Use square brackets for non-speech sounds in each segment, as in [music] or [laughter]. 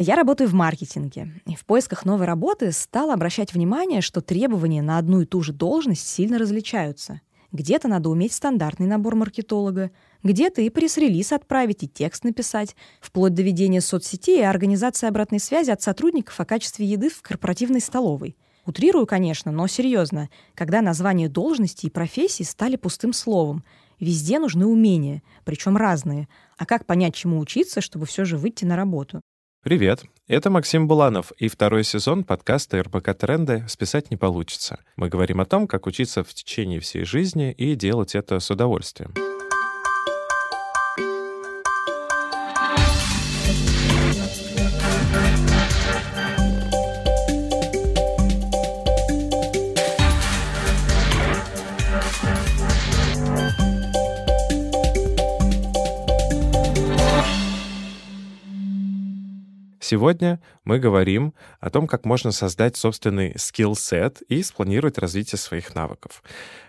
Я работаю в маркетинге, и в поисках новой работы стала обращать внимание, что требования на одну и ту же должность сильно различаются. Где-то надо уметь стандартный набор маркетолога, где-то и пресс-релиз отправить, и текст написать, вплоть до ведения соцсетей и организации обратной связи от сотрудников о качестве еды в корпоративной столовой. Утрирую, конечно, но серьезно, когда названия должности и профессий стали пустым словом. Везде нужны умения, причем разные. А как понять, чему учиться, чтобы все же выйти на работу? Привет, это Максим Буланов и второй сезон подкаста РБК Тренды «Списать не получится». Мы говорим о том, как учиться в течение всей жизни и делать это с удовольствием. Сегодня мы говорим о том, как можно создать собственный скилл-сет и спланировать развитие своих навыков.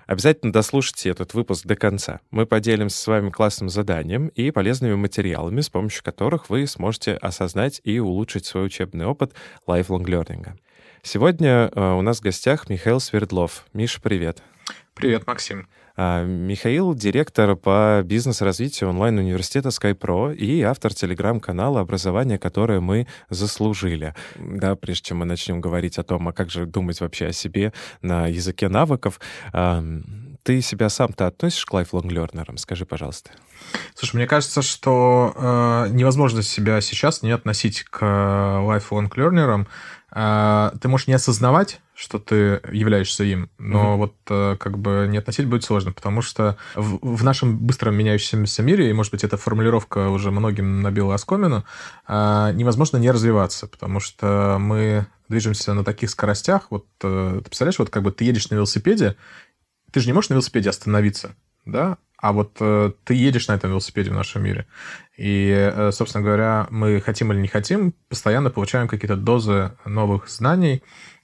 Обязательно дослушайте этот выпуск до конца. Мы поделимся с вами классным заданием и полезными материалами, с помощью которых вы сможете осознать и улучшить свой учебный опыт lifelong learning. Сегодня э, у нас в гостях Михаил Свердлов. Миша, привет. Привет, Максим. А, Михаил — директор по бизнес-развитию онлайн-университета SkyPro и автор телеграм-канала «Образование, которое мы заслужили». Да, прежде чем мы начнем говорить о том, а как же думать вообще о себе на языке навыков, ты себя сам-то относишь к learner? Скажи, пожалуйста. Слушай, мне кажется, что э, невозможно себя сейчас не относить к lifelong learner. Э, ты можешь не осознавать, что ты являешься им, но mm-hmm. вот э, как бы не относить будет сложно, потому что в, в нашем быстро меняющемся мире, и, может быть, эта формулировка уже многим набила оскомину, э, невозможно не развиваться, потому что мы движемся на таких скоростях. Вот э, ты представляешь, вот как бы ты едешь на велосипеде, ты же не можешь на велосипеде остановиться, да? А вот э, ты едешь на этом велосипеде в нашем мире. И, э, собственно говоря, мы хотим или не хотим, постоянно получаем какие-то дозы новых знаний,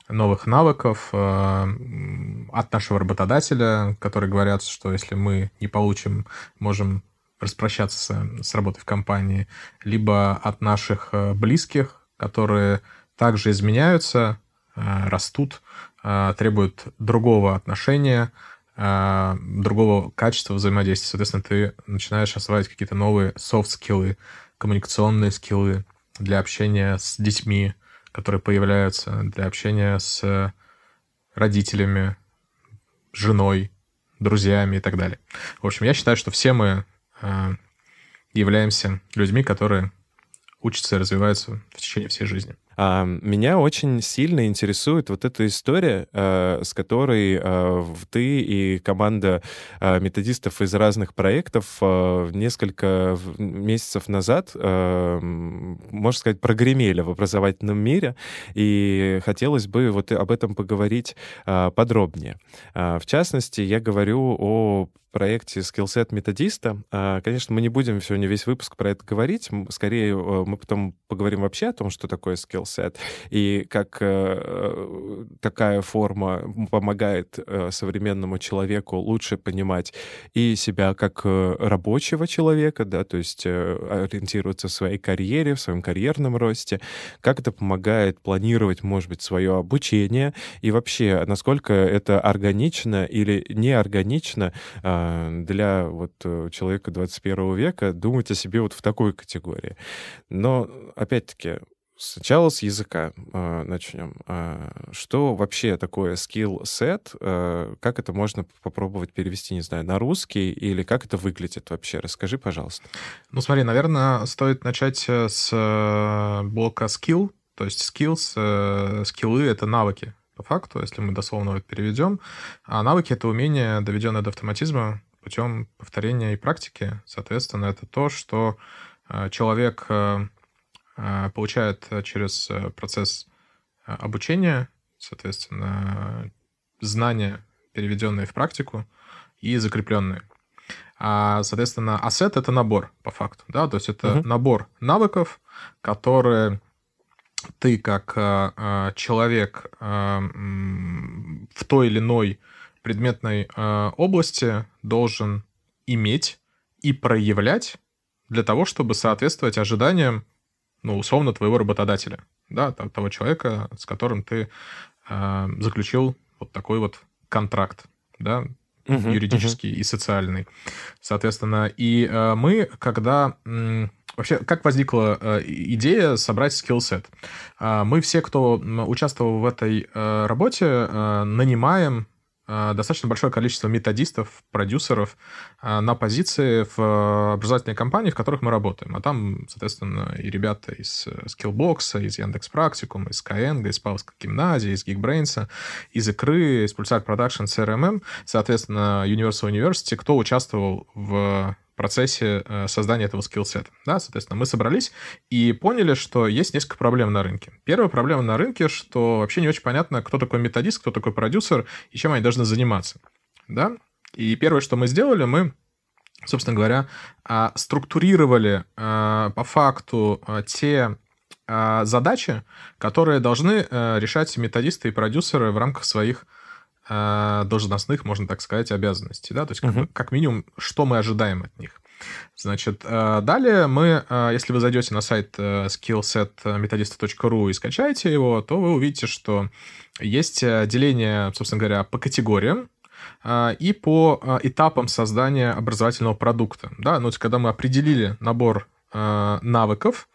новых навыков э, от нашего работодателя, которые говорят, что если мы не получим, можем распрощаться с, с работой в компании, либо от наших э, близких, которые также изменяются, э, растут, требуют другого отношения, другого качества взаимодействия. Соответственно, ты начинаешь осваивать какие-то новые софт-скиллы, коммуникационные скиллы для общения с детьми, которые появляются для общения с родителями, женой, друзьями и так далее. В общем, я считаю, что все мы э, являемся людьми, которые учатся и развиваются в течение всей жизни. Меня очень сильно интересует вот эта история, а, с которой а, ты и команда методистов из разных проектов несколько месяцев назад, можно сказать, прогремели в образовательном мире, и хотелось бы вот об этом поговорить подробнее. В частности, я говорю о проекте Skillset методиста. Конечно, мы не будем сегодня весь выпуск про это говорить. Скорее, мы потом поговорим вообще о том, что такое skill skillset, и как э, такая форма помогает э, современному человеку лучше понимать и себя как э, рабочего человека, да, то есть э, ориентироваться в своей карьере, в своем карьерном росте, как это помогает планировать, может быть, свое обучение, и вообще, насколько это органично или неорганично э, для вот э, человека 21 века думать о себе вот в такой категории. Но, опять-таки, Сначала с языка э, начнем. Э, что вообще такое skill set? Э, как это можно попробовать перевести, не знаю, на русский или как это выглядит вообще? Расскажи, пожалуйста. Ну, смотри, наверное, стоит начать э, с э, блока skill. То есть skills, э, скиллы — это навыки, по факту, если мы дословно это переведем. А навыки — это умение, доведенное до автоматизма путем повторения и практики. Соответственно, это то, что человек Э, получают э, через э, процесс обучения, соответственно, знания, переведенные в практику, и закрепленные. А, соответственно, ассет — это набор, по факту, да, то есть это uh-huh. набор навыков, которые ты как э, человек э, в той или иной предметной э, области должен иметь и проявлять для того, чтобы соответствовать ожиданиям ну, условно, твоего работодателя, да, того человека, с которым ты э, заключил вот такой вот контракт, да, uh-huh, юридический uh-huh. и социальный. Соответственно, и э, мы, когда... М, вообще, как возникла э, идея собрать скиллсет? Э, мы все, кто участвовал в этой э, работе, э, нанимаем Э, достаточно большое количество методистов, продюсеров э, на позиции в э, образовательной компании, в которых мы работаем. А там, соответственно, и ребята из Skillbox, из Яндекс Практикум, из Skyeng, из Павловской гимназии, из Geekbrains, из Икры, из Pulsar Production, CRMM, соответственно, Universal University, кто участвовал в процессе э, создания этого скиллсета. Да, соответственно, мы собрались и поняли, что есть несколько проблем на рынке. Первая проблема на рынке, что вообще не очень понятно, кто такой методист, кто такой продюсер и чем они должны заниматься. Да? И первое, что мы сделали, мы собственно говоря, а, структурировали а, по факту а, те задачи, которые должны э, решать методисты и продюсеры в рамках своих должностных, можно так сказать, обязанностей, да, то есть как, как минимум, что мы ожидаем от них. Значит, э, далее мы, э, если вы зайдете на сайт skillsetmetodista.ru и скачаете его, то вы увидите, что есть деление, собственно говоря, по категориям, и по этапам создания образовательного продукта. Да? Ну, то есть, когда мы определили набор навыков,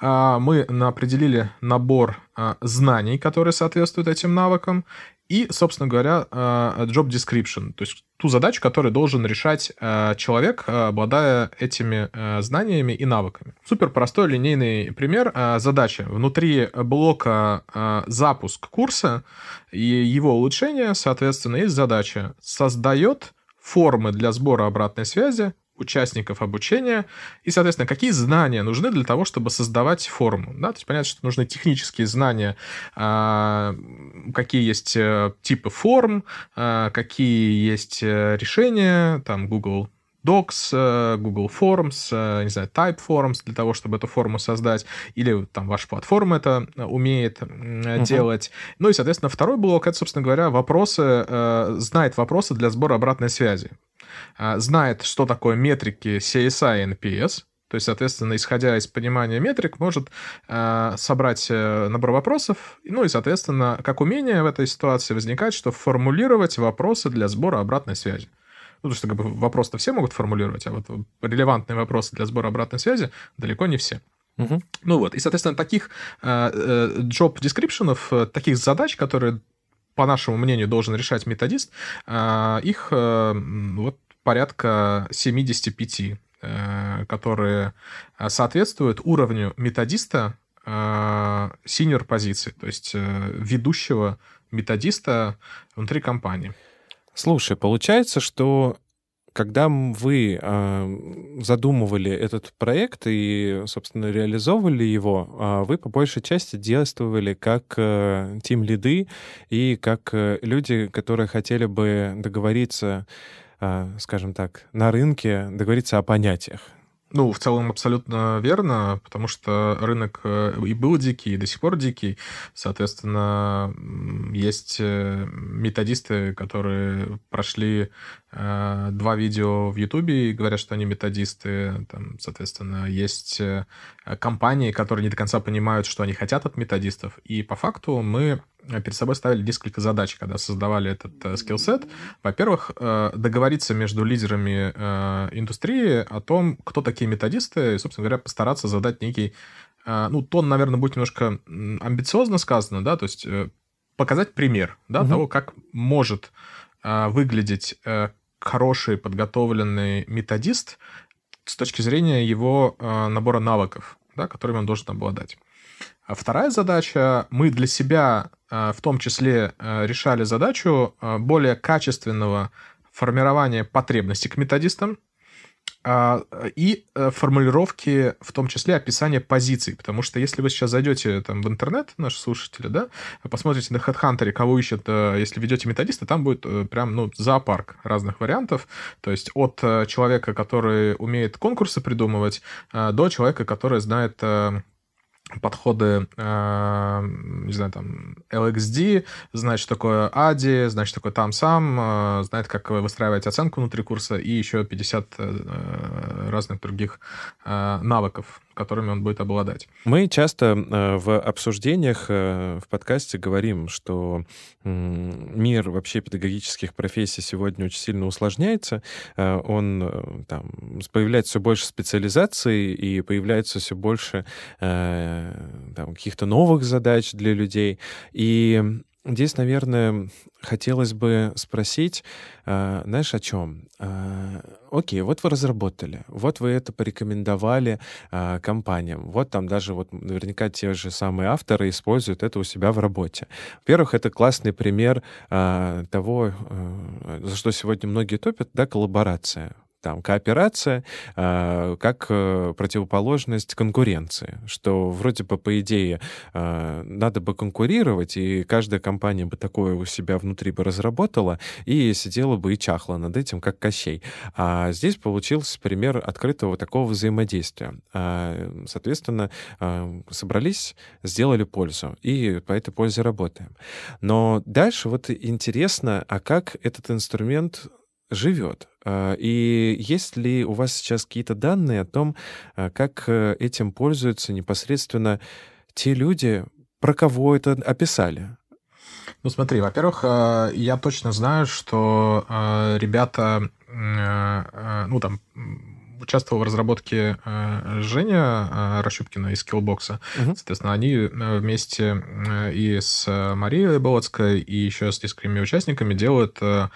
мы определили набор знаний, которые соответствуют этим навыкам, и, собственно говоря, э, job description, то есть ту задачу, которую должен решать э, человек, э, обладая этими знаниями и навыками. Супер простой линейный пример задачи. Внутри блока запуск курса и его улучшение, соответственно, есть задача. Создает формы для сбора обратной связи участников обучения и, соответственно, какие знания нужны для того, чтобы создавать форму. Да? То есть понятно, что нужны технические знания, а, какие есть э, типы форм, а, какие есть э, решения, там Google Docs, э, Google Forms, не знаю, Type Forms для того, чтобы эту форму создать, или там ваша платформа это умеет uh-huh. делать. Ну и, соответственно, второй блок — это, собственно говоря, вопросы, знает вопросы для сбора обратной связи. А, знает, что такое метрики CSI и NPS, то есть, соответственно, исходя из понимания метрик, может э, собрать э, набор вопросов. Ну и, соответственно, как умение в этой ситуации возникает, что формулировать вопросы для сбора обратной связи. Ну, потому что как бы, вопрос-то все могут формулировать, а вот релевантные вопросы для сбора обратной связи далеко не все. Угу. Ну вот, и, соответственно, таких э, э, job description, таких задач, которые по нашему мнению, должен решать методист, их вот порядка 75, э, которые э, соответствуют уровню методиста синьор э, позиции, то есть ведущего методиста внутри компании. Слушай, получается, что когда вы э, задумывали этот проект и, собственно, реализовывали его, э, вы по большей части действовали как э, тим-лиды и как э, люди, которые хотели бы договориться а, скажем так, на рынке договориться о понятиях. Ну, в целом абсолютно верно, потому что рынок э, и был дикий, и до сих пор дикий. Соответственно, есть методисты, которые прошли два видео в Ютубе и говорят, что они методисты. Там, соответственно, есть компании, которые не до конца понимают, что они хотят от методистов. И по факту мы перед собой ставили несколько задач, когда создавали этот э, скиллсет. Во-первых, э, договориться между лидерами э, индустрии о том, кто такие методисты, и, собственно говоря, постараться задать некий... Ну, тон, наверное, будет немножко амбициозно сказано, да, то есть показать пример, да, угу. того, как может выглядеть хороший подготовленный методист с точки зрения его набора навыков, да, которыми он должен обладать. А вторая задача, мы для себя э, в том числе э, решали задачу э, более качественного формирования потребностей к методистам и формулировки, в том числе описания позиций. Потому что если вы сейчас зайдете там, в интернет, наши слушатели, да, посмотрите на HeadHunter, кого ищет, если ведете методиста, там будет прям ну, зоопарк разных вариантов. То есть от человека, который умеет конкурсы придумывать, до человека, который знает подходы, э, не знаю, там, LXD, знает, что такое ADI, знает, что такое там сам, э, знает, как выстраивать оценку внутри курса и еще 50 э, разных других навыков. Которыми он будет обладать. Мы часто э, в обсуждениях э, в подкасте говорим, что мир вообще педагогических профессий сегодня очень сильно усложняется. Э, он там появляется все больше специализаций и появляется все больше там, каких-то новых задач для людей. И Здесь, наверное, хотелось бы спросить, э, знаешь, о чем? Э, окей, вот вы разработали, вот вы это порекомендовали э, компаниям, вот там даже вот наверняка те же самые авторы используют это у себя в работе. Во-первых, это классный пример того, за что сегодня многие топят, да, коллаборация там кооперация э, как э, противоположность конкуренции, что вроде бы по идее э, надо бы конкурировать, и каждая компания бы такое у себя внутри бы разработала и сидела бы и чахла над этим, как Кощей. А здесь получился пример открытого такого взаимодействия. А, соответственно, э, собрались, сделали пользу, и по этой пользе работаем. Но дальше вот интересно, а как этот инструмент живет. А, и есть ли у вас сейчас какие-то данные о том, а, как э, этим пользуются непосредственно те люди, про кого это описали? Ну смотри, во-первых, э, я точно знаю, что ребята, ну там, участвовал в разработке Женя Рощупкина из Skillbox. Угу. Соответственно, они вместе и с Марией Болоцкой, и еще с несколькими участниками делают а,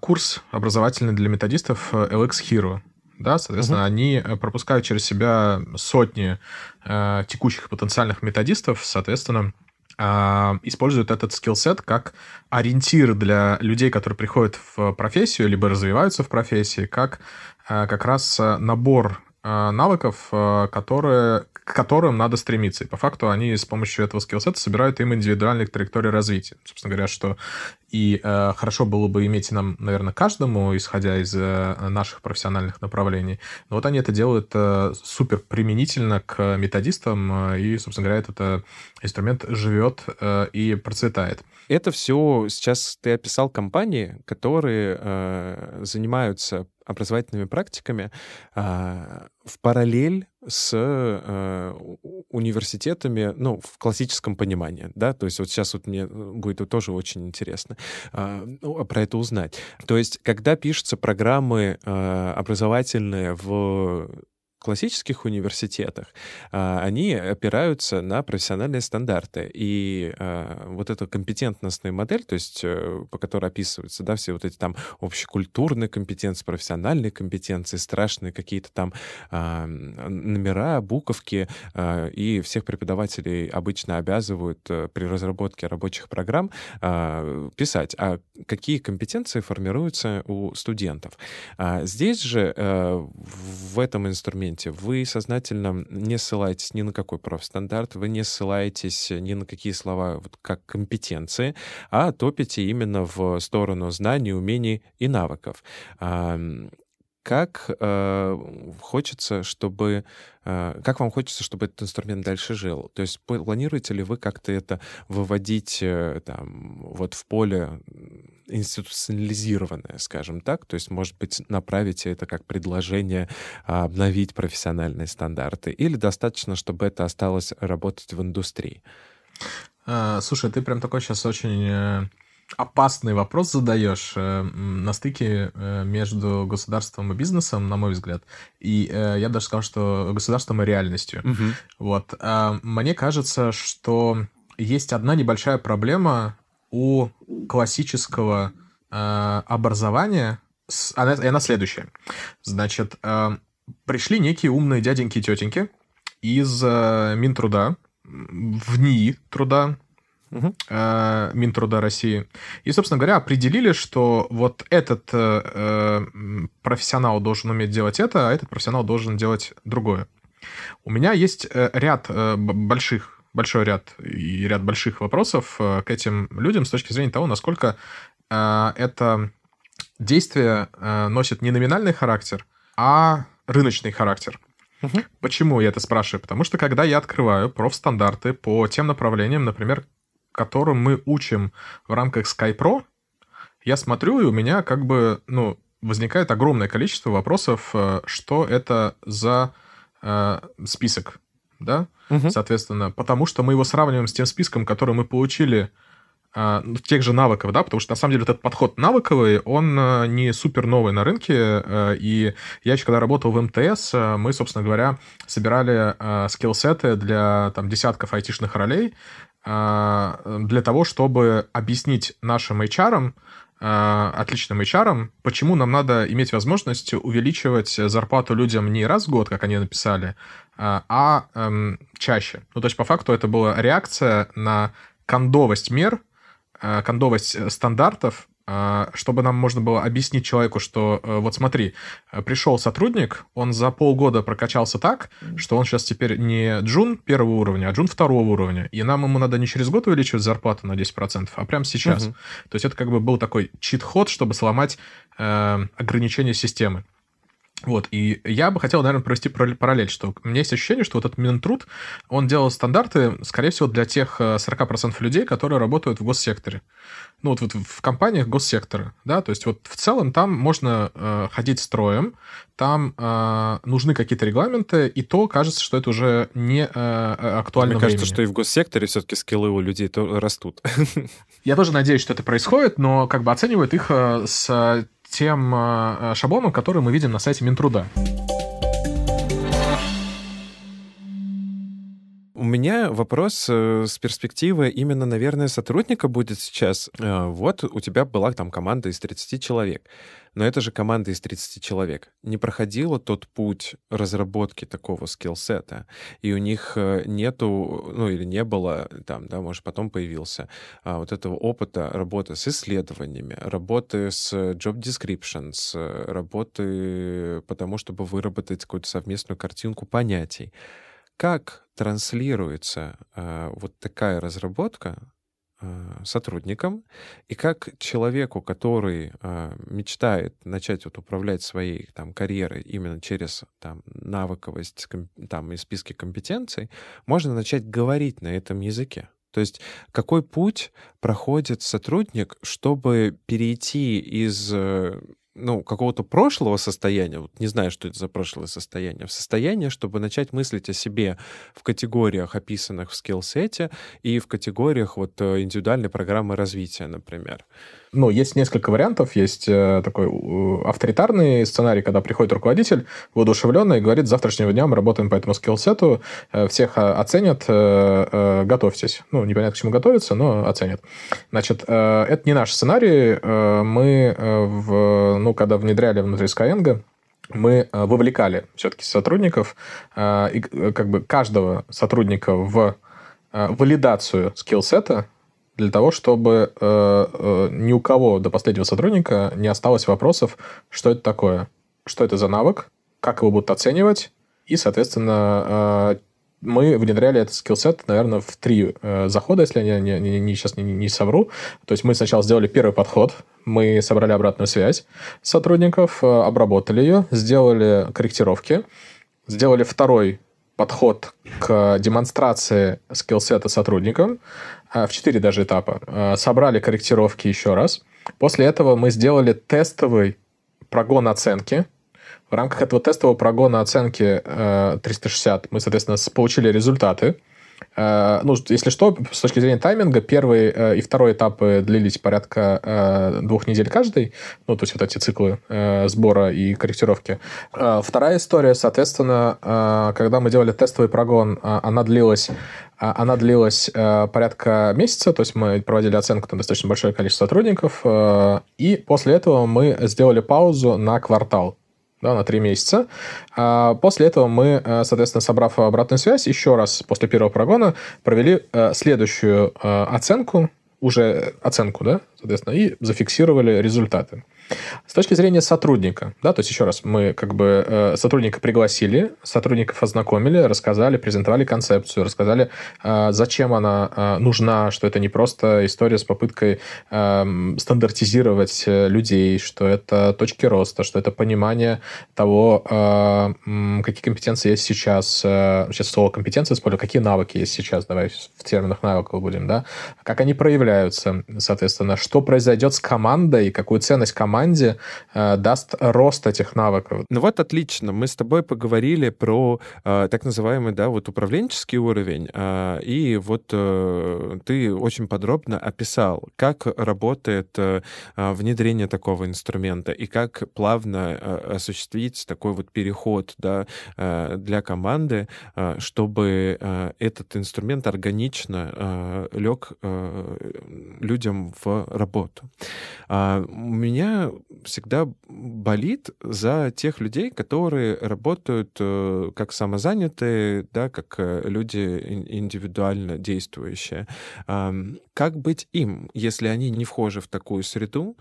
курс образовательный для методистов э, LX Hero. Да, соответственно, угу. они э, пропускают через себя сотни э, текущих потенциальных методистов, соответственно, э, используют этот скилл-сет как ориентир для людей, которые приходят в профессию, либо развиваются в профессии, как э, как раз набор навыков, которые к которым надо стремиться. И по факту они с помощью этого скиллсета собирают им индивидуальные траектории развития. Собственно говоря, что и э, хорошо было бы иметь нам, наверное, каждому, исходя из э, наших профессиональных направлений. Но вот они это делают э, супер применительно к методистам, э, и, собственно говоря, этот э, инструмент живет э, и процветает. Это все сейчас ты описал компании, которые э, занимаются образовательными практиками э, в параллель с э, университетами, ну, в классическом понимании, да, то есть вот сейчас вот мне будет тоже очень интересно э, ну, про это узнать. То есть, когда пишутся программы э, образовательные в классических университетах а, они опираются на профессиональные стандарты. И а, вот эта компетентностная модель, то есть э, по которой описываются да, все вот эти там общекультурные компетенции, профессиональные компетенции, страшные какие-то там а, номера, буковки, и всех преподавателей обычно обязывают э, при разработке рабочих программ писать, а какие компетенции формируются у студентов. Здесь же э, в этом инструменте моменте. Вы сознательно не ссылаетесь ни на какой профстандарт, вы не ссылаетесь ни на какие слова вот, как компетенции, а топите именно в сторону знаний, умений и навыков как э, хочется, чтобы, э, как вам хочется, чтобы этот инструмент дальше жил? То есть планируете ли вы как-то это выводить э, там вот в поле институционализированное, скажем так? То есть, может быть, направите это как предложение а, обновить профессиональные стандарты, или достаточно, чтобы это осталось работать в индустрии? А, слушай, ты прям такой сейчас очень э, опасный вопрос задаешь э, на стыке э, между государством и бизнесом, на мой взгляд. И э, я даже сказал, что государством и реальностью. Угу. Вот. А, мне кажется, что есть одна небольшая проблема у классического образования. Она, и она следующая. Значит, пришли некие умные дяденьки и тетеньки из Минтруда, в НИИ труда, угу. э, Минтруда России. И, собственно говоря, определили, что вот этот э, э, профессионал должен уметь делать это, а этот профессионал должен делать другое. У меня есть э, ряд э, больших большой ряд и ряд больших вопросов к этим людям с точки зрения того, насколько э, это действие э, носит не номинальный характер, а рыночный характер. Угу. Почему я это спрашиваю? Потому что когда я открываю профстандарты по тем направлениям, например, которым мы учим в рамках SkyPro, я смотрю, и у меня как бы, ну, возникает огромное количество вопросов, э, что это за э, список, да, угу. соответственно, потому что мы его сравниваем с тем списком, который мы получили э, тех же навыков, да, потому что на самом деле этот подход навыковый, он э, не супер новый на рынке, э, и я еще когда работал в МТС, э, мы, собственно говоря, собирали э, скиллсеты для там десятков айтишных ролей для того, чтобы объяснить нашим HR, Э, отличным HR, почему нам надо иметь возможность увеличивать зарплату людям не раз в год, как они написали, э, а эм, чаще. Ну, то есть, по факту, это была реакция на кондовость мер, э, кондовость стандартов, чтобы нам можно было объяснить человеку, что э, вот смотри, э, пришел сотрудник, он за полгода прокачался так, что он сейчас теперь не джун первого уровня, а джун второго уровня, и нам ему надо не через год увеличивать зарплату на 10%, а прямо сейчас. Угу. То есть это как бы был такой чит-ход, чтобы сломать э, ограничения системы. Вот, и я бы хотел, наверное, провести параллель, что у меня есть ощущение, что вот этот Минтруд, он делал стандарты, скорее всего, для тех 40% э, людей, которые работают в госсекторе. Ну, вот, вот в компаниях госсектора, да, то есть вот в целом там можно э, ходить строем, там э, нужны какие-то регламенты, и то кажется, что это уже не э, актуально Мне кажется, что и в госсекторе все-таки скиллы у людей то растут. [laughs] Я тоже надеюсь, что это происходит, но как бы оценивают их э, с тем э, шаблоном, который мы видим на сайте Минтруда. У меня вопрос э, с перспективы именно, наверное, сотрудника будет сейчас. Э, вот у тебя была там команда из 30 человек, но это же команда из 30 человек. Не проходила тот путь разработки такого скиллсета, и у них э, нету, ну или не было там, да, может, потом появился, а, вот этого опыта работы с исследованиями, работы с job descriptions, работы по тому, чтобы выработать какую-то совместную картинку понятий. Как транслируется э, вот такая разработка э, сотрудникам, и как человеку, который э, мечтает начать вот управлять своей там карьерой именно через там навыковость там и списки компетенций, можно начать говорить на этом языке. То есть какой путь проходит сотрудник, чтобы перейти из э, ну, какого-то прошлого состояния, вот не знаю, что это за прошлое состояние, в состояние, чтобы начать мыслить о себе в категориях, описанных в скиллсете, и в категориях вот э, индивидуальной программы развития, например ну, есть несколько вариантов. Есть э, такой авторитарный сценарий, когда приходит руководитель, воодушевленный, и говорит, с завтрашнего дня мы работаем по этому скиллсету, э, всех э, оценят, готовьтесь. Ну, непонятно, к чему готовиться, но оценят. Значит, это не наш сценарий. Мы, в, ну, когда внедряли внутри Skyeng, мы вовлекали все-таки сотрудников, и как бы каждого сотрудника в валидацию скиллсета, для того, чтобы э, э, ни у кого до последнего сотрудника не осталось вопросов, что это такое, что это за навык, как его будут оценивать, и, соответственно, э, мы внедряли этот скиллсет, наверное, в три э, захода, если я не, не, не, сейчас не, не совру. То есть мы сначала сделали первый подход, мы собрали обратную связь сотрудников, э, обработали ее, сделали корректировки, сделали второй подход к демонстрации скиллсета сотрудникам, в четыре даже этапа. А, собрали корректировки еще раз. После этого мы сделали тестовый прогон оценки. В рамках этого тестового прогона оценки 360 мы, соответственно, получили результаты. Э, ну, если что, с точки зрения тайминга, первый э, и второй этапы длились порядка э, двух недель каждый, ну, то есть вот эти циклы сбора и корректировки. Вторая история, соответственно, когда мы делали тестовый прогон, она длилась она длилась порядка месяца, то есть мы проводили оценку на достаточно большое количество сотрудников, и после этого мы сделали паузу на квартал да, на три месяца. А после этого мы, э, соответственно, собрав обратную связь, еще раз после первого прогона провели э, следующую э, оценку, уже оценку, да, соответственно, и зафиксировали результаты. С точки зрения сотрудника, да, то есть еще раз, мы как бы э, сотрудника пригласили, сотрудников ознакомили, рассказали, презентовали концепцию, рассказали, э, зачем она э, нужна, что это не просто история с попыткой эм, стандартизировать людей, что это точки роста, что это понимание того, какие компетенции есть сейчас, сейчас слово компетенции использую, какие навыки есть сейчас, давай в терминах навыков будем, да, как они проявляются, соответственно, что произойдет с командой, какую ценность команды команде даст рост этих навыков. Ну вот отлично. Мы с тобой поговорили про так называемый, да, вот управленческий уровень, и вот ты очень подробно описал, как работает внедрение такого инструмента и как плавно осуществить такой вот переход, да, для команды, чтобы этот инструмент органично лег людям в работу. А у меня всегда болит за тех людей, которые работают э, как самозанятые, да, как э, люди индивидуально действующие. Как быть им, если они не вхожи в такую среду?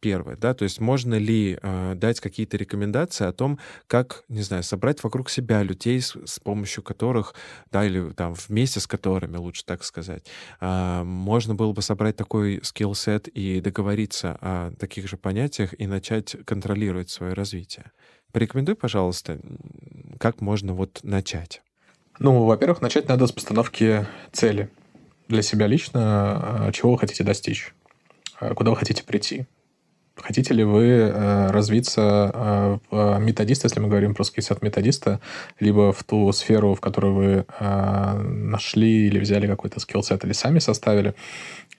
Первое, да, то есть можно ли э, дать какие-то рекомендации о том, как, не знаю, собрать вокруг себя людей, с помощью которых, да, или там вместе с которыми, лучше так сказать, можно было бы собрать такой скилл-сет и договориться о таких же понятиях и начать контролировать свое развитие. Порекомендуй, пожалуйста, как можно вот начать. Ну, во-первых, начать надо с постановки цели для себя лично, а, чего вы хотите достичь, а, куда вы хотите прийти. Хотите ли вы э, развиться э, в методиста, если мы говорим про скиллсет методиста, либо в ту сферу, в которую вы э, нашли или взяли какой-то скиллсет или сами составили,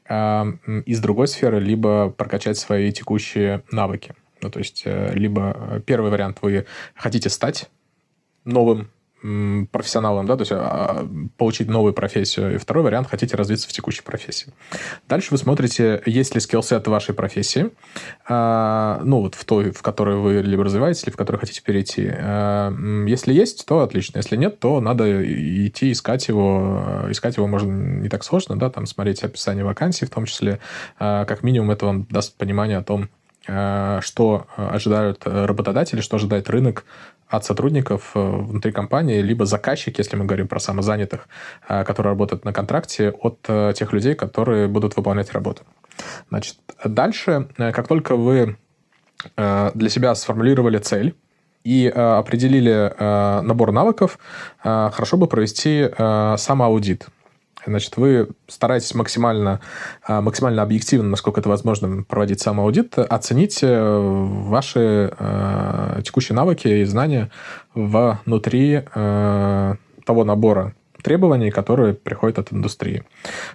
из другой сферы, либо прокачать свои текущие навыки. Ну, то есть, либо первый вариант вы хотите стать новым профессионалом, да, то есть а, получить новую профессию. И второй вариант, хотите развиться в текущей профессии. Дальше вы смотрите, есть ли скиллсет вашей профессии, а, ну, вот в той, в которой вы либо развиваетесь, или в которой хотите перейти. А, если есть, то отлично. Если нет, то надо идти искать его. Искать его можно не так сложно, да, там смотреть описание вакансий в том числе. Как минимум это вам даст понимание о том, что ожидают работодатели, что ожидает рынок от сотрудников э, внутри компании, либо заказчик, если мы говорим про самозанятых, э, которые работают на контракте, от э, тех людей, которые будут выполнять работу. Значит, дальше, как только вы для себя сформулировали цель, и определили набор навыков, хорошо бы провести самоаудит. Значит, вы стараетесь максимально, а, максимально объективно, насколько это возможно, проводить самоаудит, оценить э, ваши э, текущие навыки и знания внутри э, того набора требований, которые приходят от индустрии.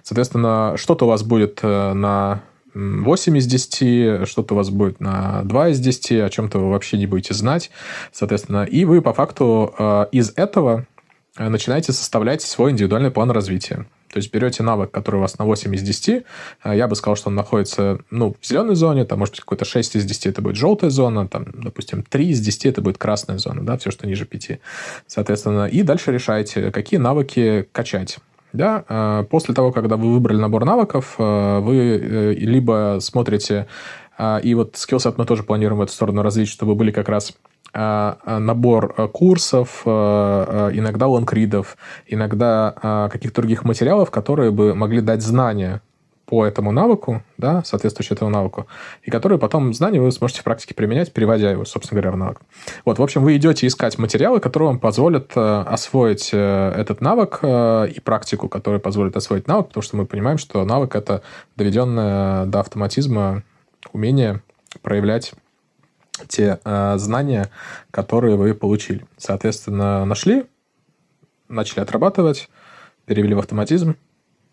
Соответственно, что-то у вас будет на 8 из 10, что-то у вас будет на 2 из 10, о чем-то вы вообще не будете знать, соответственно. И вы по факту из этого начинаете составлять свой индивидуальный план развития. То есть берете навык, который у вас на 8 из 10, а, я бы сказал, что он находится ну, в зеленой зоне, там, может быть, какой-то 6 из 10 это будет желтая зона, там, допустим, 3 из 10 это будет красная зона, да, все, что ниже 5. Соответственно, и дальше решаете, какие навыки качать. Да, а, после того, когда вы выбрали набор навыков, вы э, либо смотрите, и вот скиллсет мы тоже планируем в эту сторону развить, чтобы были как раз Э, э, набор э, курсов, иногда лонгридов, иногда каких-то других материалов, которые бы могли дать знания по этому навыку, да, соответствующему этому навыку, и которые потом знания вы сможете в практике применять, переводя его, собственно говоря, в навык. Вот, в общем, вы идете искать материалы, которые вам позволят освоить этот навык и практику, которая позволит освоить навык, потому что мы понимаем, что навык — это доведенное до автоматизма умение проявлять те э, знания, которые вы получили. Соответственно, нашли, начали отрабатывать, перевели в автоматизм,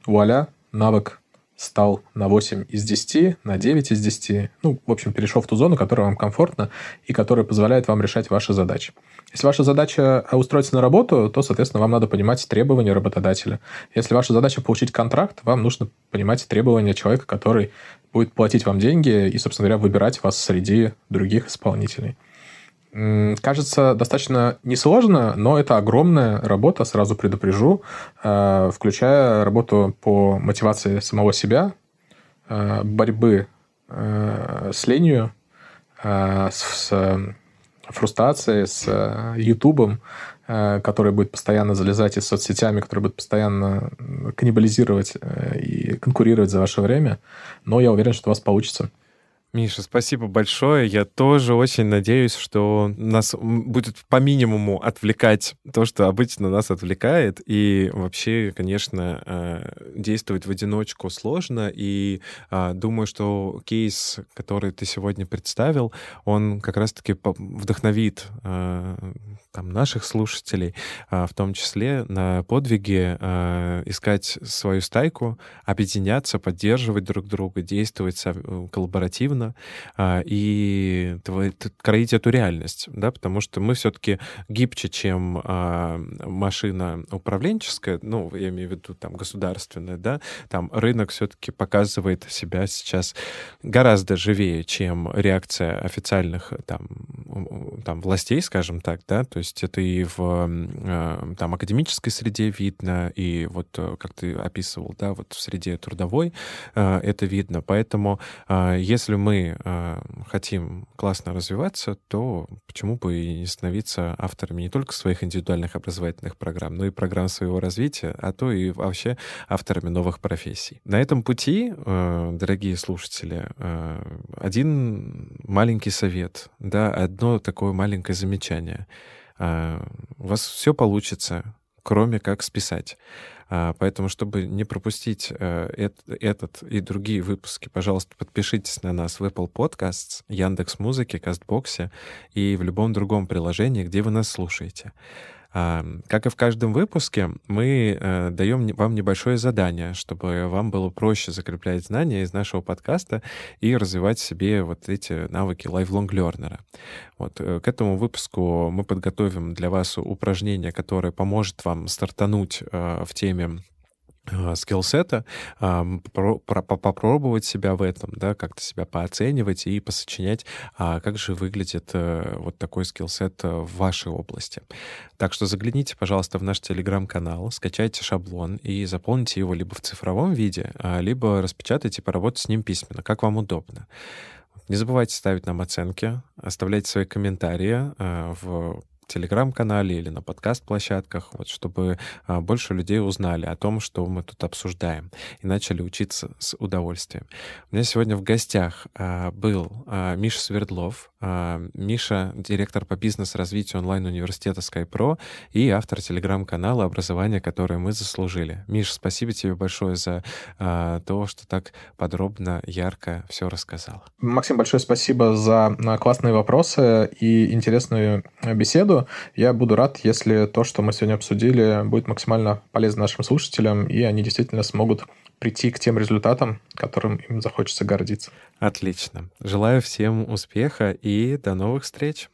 вуаля, навык стал на 8 из 10, на 9 из 10. Ну, в общем, перешел в ту зону, которая вам комфортна и которая позволяет вам решать ваши задачи. Если ваша задача устроиться на работу, то, соответственно, вам надо понимать требования работодателя. Если ваша задача получить контракт, вам нужно понимать требования человека, который будет платить вам деньги и, собственно говоря, выбирать вас среди других исполнителей. Кажется, достаточно несложно, но это огромная работа, сразу предупрежу, э, включая работу по мотивации самого себя, э, борьбы э, с ленью, с фрустрацией, с Ютубом, который будет постоянно залезать и с соцсетями, который будет постоянно каннибализировать и конкурировать за ваше время. Но я уверен, что у вас получится. Миша, спасибо большое. Я тоже очень надеюсь, что нас будет по минимуму отвлекать то, что обычно нас отвлекает. И вообще, конечно, э, действовать в одиночку сложно. И а, думаю, что кейс, который ты сегодня представил, он как раз-таки вдохновит э, там, наших слушателей, а, в том числе на подвиги э, искать свою стайку, объединяться, поддерживать друг друга, действовать коллаборативно а, и кроить эту реальность, да, потому что мы все-таки гибче, чем а, машина управленческая, ну, я имею в виду там государственная, да, там рынок все-таки показывает себя сейчас гораздо живее, чем реакция официальных там, там властей, скажем так, да, то есть это и в а, там академической среде видно, и вот э, как ты описывал, да, вот в среде трудовой это видно, поэтому если мы э, хотим классно развиваться, то почему бы и не становиться авторами не только своих индивидуальных образовательных программ, но и программ своего развития, а то и вообще авторами новых профессий. На этом пути, э, дорогие слушатели, э, один маленький совет, да, одно такое маленькое замечание. Э, у вас все получится, кроме как списать. А, поэтому, чтобы не пропустить э, этот и другие выпуски, пожалуйста, подпишитесь на нас в Apple Podcasts, Яндекс Музыке, Кастбоксе и в любом другом приложении, где вы нас слушаете. Как и в каждом выпуске, мы э, даем вам небольшое задание, чтобы вам было проще закреплять знания из нашего подкаста и развивать в себе вот эти навыки lifelong learner. Вот. Э, к этому выпуску мы подготовим для вас упражнение, которое поможет вам стартануть э, в теме скиллсета, попробовать себя в этом, да, как-то себя пооценивать и посочинять, а как же выглядит э, вот такой скиллсет в вашей области. Так что загляните, пожалуйста, в наш телеграм-канал, скачайте шаблон и заполните его либо в цифровом виде, а, либо распечатайте, поработать с ним письменно, как вам удобно. Не забывайте ставить нам оценки, оставлять свои комментарии э, в телеграм-канале или на подкаст-площадках, вот, чтобы а, больше людей узнали о том, что мы тут обсуждаем, и начали учиться с удовольствием. У меня сегодня в гостях а, был а, Миша Свердлов. Миша — директор по бизнес-развитию онлайн-университета SkyPro и автор телеграм-канала «Образование, которое мы заслужили». Миша, спасибо тебе большое за то, что так подробно, ярко все рассказал. Максим, большое спасибо за классные вопросы и интересную беседу. Я буду рад, если то, что мы сегодня обсудили, будет максимально полезно нашим слушателям, и они действительно смогут прийти к тем результатам, которым им захочется гордиться. Отлично. Желаю всем успеха и до новых встреч.